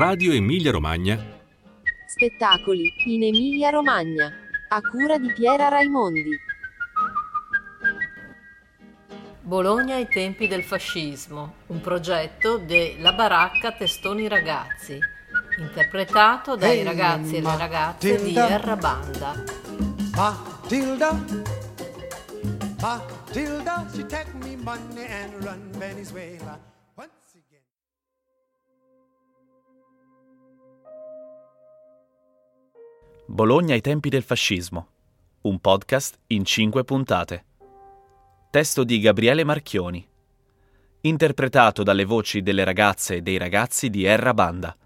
Radio Emilia Romagna. Spettacoli in Emilia Romagna. A cura di Piera Raimondi. Bologna ai tempi del fascismo, un progetto della Baracca Testoni Ragazzi, interpretato dai Hey, ragazzi e le ragazze di Matilda. Erra Banda. Matilda, Matilda, she take me money and run Venezuela. Bologna ai tempi del fascismo. Un podcast in cinque puntate. Testo di Gabriele Marchioni. Interpretato dalle voci delle ragazze e dei ragazzi di Erra Banda.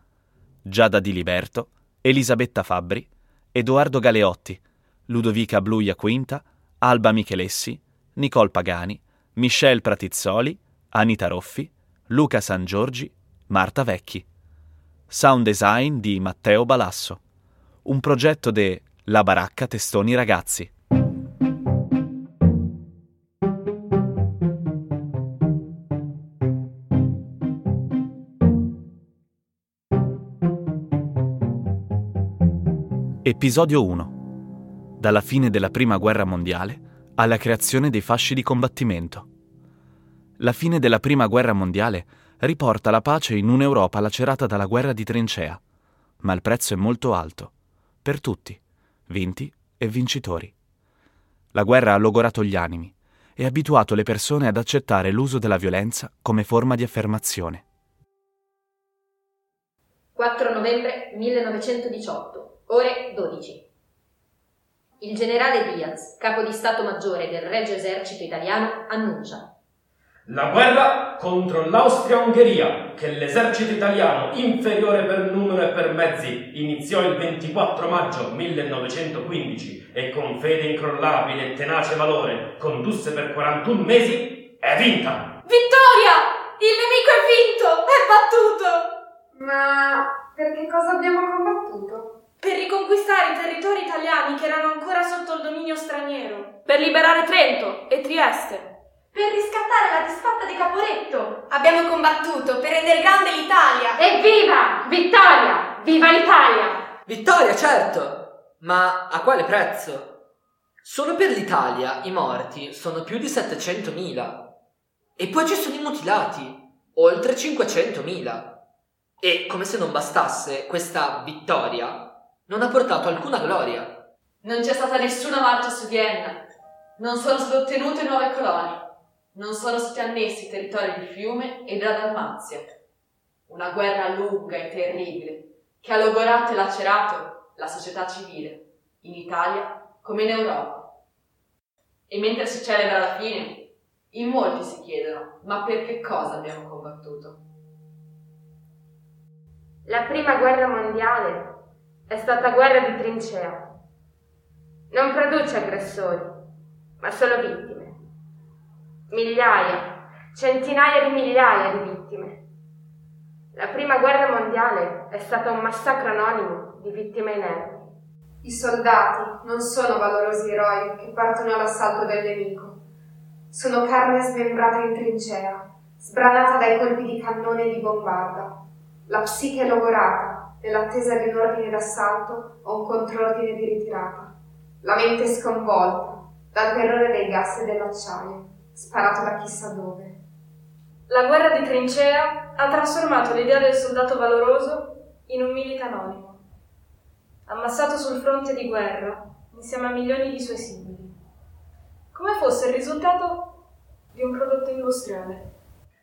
Giada Di Liberto, Elisabetta Fabbri, Edoardo Galeotti, Ludovica Bluia Quinta, Alba Michelessi, Nicole Pagani, Michelle Pratizzoli, Anita Roffi, Luca San Giorgi, Marta Vecchi. Sound design di Matteo Balasso un progetto de La Baracca Testoni Ragazzi. Episodio 1. Dalla fine della Prima Guerra Mondiale alla creazione dei fasci di combattimento. La fine della Prima Guerra Mondiale riporta la pace in un'Europa lacerata dalla guerra di trincea, ma il prezzo è molto alto per tutti, vinti e vincitori. La guerra ha logorato gli animi e abituato le persone ad accettare l'uso della violenza come forma di affermazione. 4 novembre 1918, ore 12. Il generale Diaz, capo di Stato Maggiore del Regio Esercito Italiano, annuncia La guerra contro l'Austria-Ungheria, che l'esercito italiano, inferiore per numero e per mezzi, iniziò il 24 maggio 1915 e con fede incrollabile e tenace valore condusse per 41 mesi, è vinta! Vittoria! Il nemico è vinto! È battuto! Ma per che cosa abbiamo combattuto? Per riconquistare i territori italiani che erano ancora sotto il dominio straniero. Per liberare Trento e Trieste. Per riscattare la disfatta di Caporetto. Abbiamo combattuto per rendere grande l'Italia. Evviva! Vittoria! Viva l'Italia! Vittoria, certo, ma a quale prezzo? Solo per l'Italia i morti sono più di 700.000 e poi ci sono i mutilati, oltre 500.000. E come se non bastasse, questa vittoria non ha portato alcuna gloria. Non c'è stata nessuna marcia su Vienna. Non sono state ottenute nuove colonie. Non sono stati annessi i territori di Fiume e della Dalmazia. Una guerra lunga e terribile che ha logorato e lacerato la società civile, in Italia come in Europa. E mentre si celebra la fine, in molti si chiedono, ma per che cosa abbiamo combattuto? La prima guerra mondiale è stata guerra di trincea. Non produce aggressori, ma solo vittime. Migliaia, centinaia di migliaia di vittime. La prima guerra mondiale è stata un massacro anonimo di vittime inermi. I soldati non sono valorosi eroi che partono all'assalto del nemico. Sono carne smembrata in trincea, sbranata dai colpi di cannone e di bombarda. La psiche logorata nell'attesa di un ordine d'assalto o un controordine di ritirata. La mente sconvolta dal terrore dei gas e dell'acciaio, sparato da chissà dove. La guerra di trincea ha trasformato l'idea del soldato valoroso in un milite anonimo, ammassato sul fronte di guerra insieme a milioni di suoi simili, come fosse il risultato di un prodotto industriale.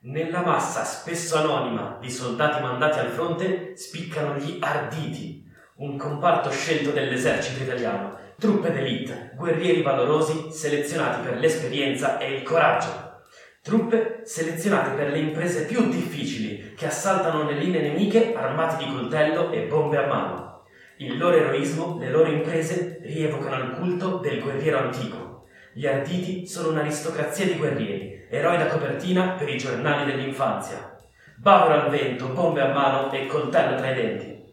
Nella massa spesso anonima di soldati mandati al fronte spiccano gli arditi, un comparto scelto dell'esercito italiano, truppe d'élite, guerrieri valorosi selezionati per l'esperienza e il coraggio. Truppe selezionate per le imprese più difficili che assaltano le linee nemiche armati di coltello e bombe a mano. Il loro eroismo, le loro imprese rievocano il culto del guerriero antico. Gli arditi sono un'aristocrazia di guerrieri, eroi da copertina per i giornali dell'infanzia. Bavero al vento, bombe a mano e coltello tra i denti.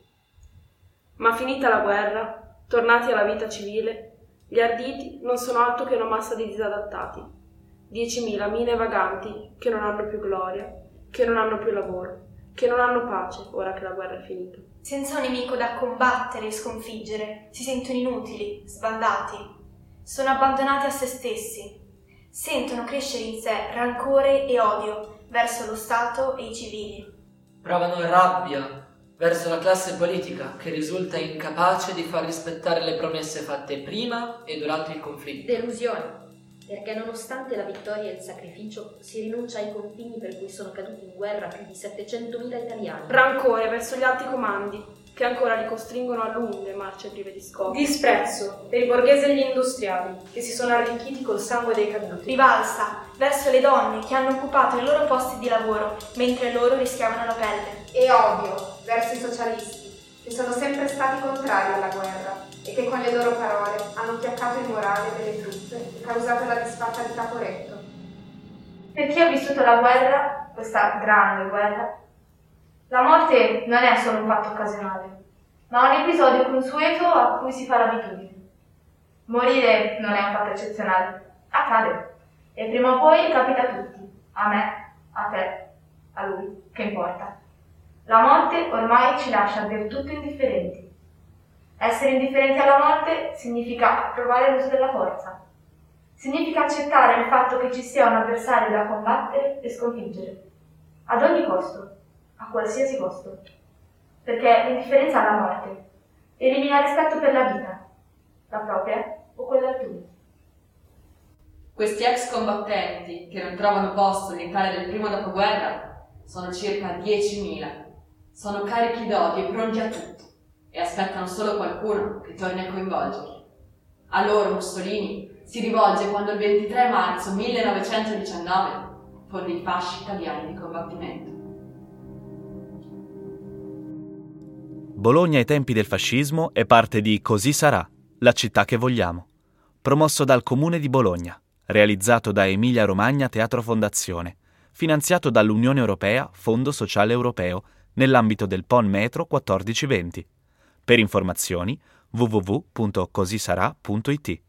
Ma finita la guerra, tornati alla vita civile, gli arditi non sono altro che una massa di disadattati, 10.000 mine vaganti che non hanno più gloria, che non hanno più lavoro, che non hanno pace ora che la guerra è finita. Senza un nemico da combattere e sconfiggere, si sentono inutili, sbandati. Sono abbandonati a se stessi. Sentono crescere in sé rancore e odio verso lo Stato e i civili. Provano rabbia verso la classe politica che risulta incapace di far rispettare le promesse fatte prima e durante il conflitto. Delusione, perché nonostante la vittoria e il sacrificio si rinuncia ai confini per cui sono caduti in guerra più di 700.000 italiani. Rancore verso gli alti comandi che ancora li costringono a lunghe marce prive di scopo. Disprezzo per i borghesi e gli industriali che si sono arricchiti col sangue dei caduti. Rivalsa verso le donne che hanno occupato i loro posti di lavoro mentre loro rischiavano la pelle. E odio socialisti che sono sempre stati contrari alla guerra e che con le loro parole hanno chiaccato il morale delle truppe e causato la disfatta di Caporetto. Per chi ha vissuto la guerra, questa grande guerra, la morte non è solo un fatto occasionale, ma un episodio consueto a cui si fa l'abitudine. Morire non è un fatto eccezionale, accade, e prima o poi capita a tutti, a me, a te, a lui, che importa. La morte ormai ci lascia del tutto indifferenti. Essere indifferenti alla morte significa provare l'uso della forza. Significa accettare il fatto che ci sia un avversario da combattere e sconfiggere. Ad ogni costo a qualsiasi costo, perché l'indifferenza alla morte elimina rispetto per la vita, la propria o quella altrui. Questi ex combattenti che non trovano posto nell'Italia del primo dopoguerra sono circa 10.000. Sono carichi d'odio e pronti a tutto e aspettano solo qualcuno che torni a coinvolgerli. A loro Mussolini si rivolge quando il 23 marzo 1919 fonde i fasci italiani di combattimento. Bologna ai tempi del fascismo è parte di Così sarà, la città che vogliamo, promosso dal Comune di Bologna, realizzato da Emilia Romagna Teatro Fondazione, finanziato dall'Unione Europea Fondo Sociale Europeo nell'ambito del PON Metro 1420. Per informazioni www.cosisarà.it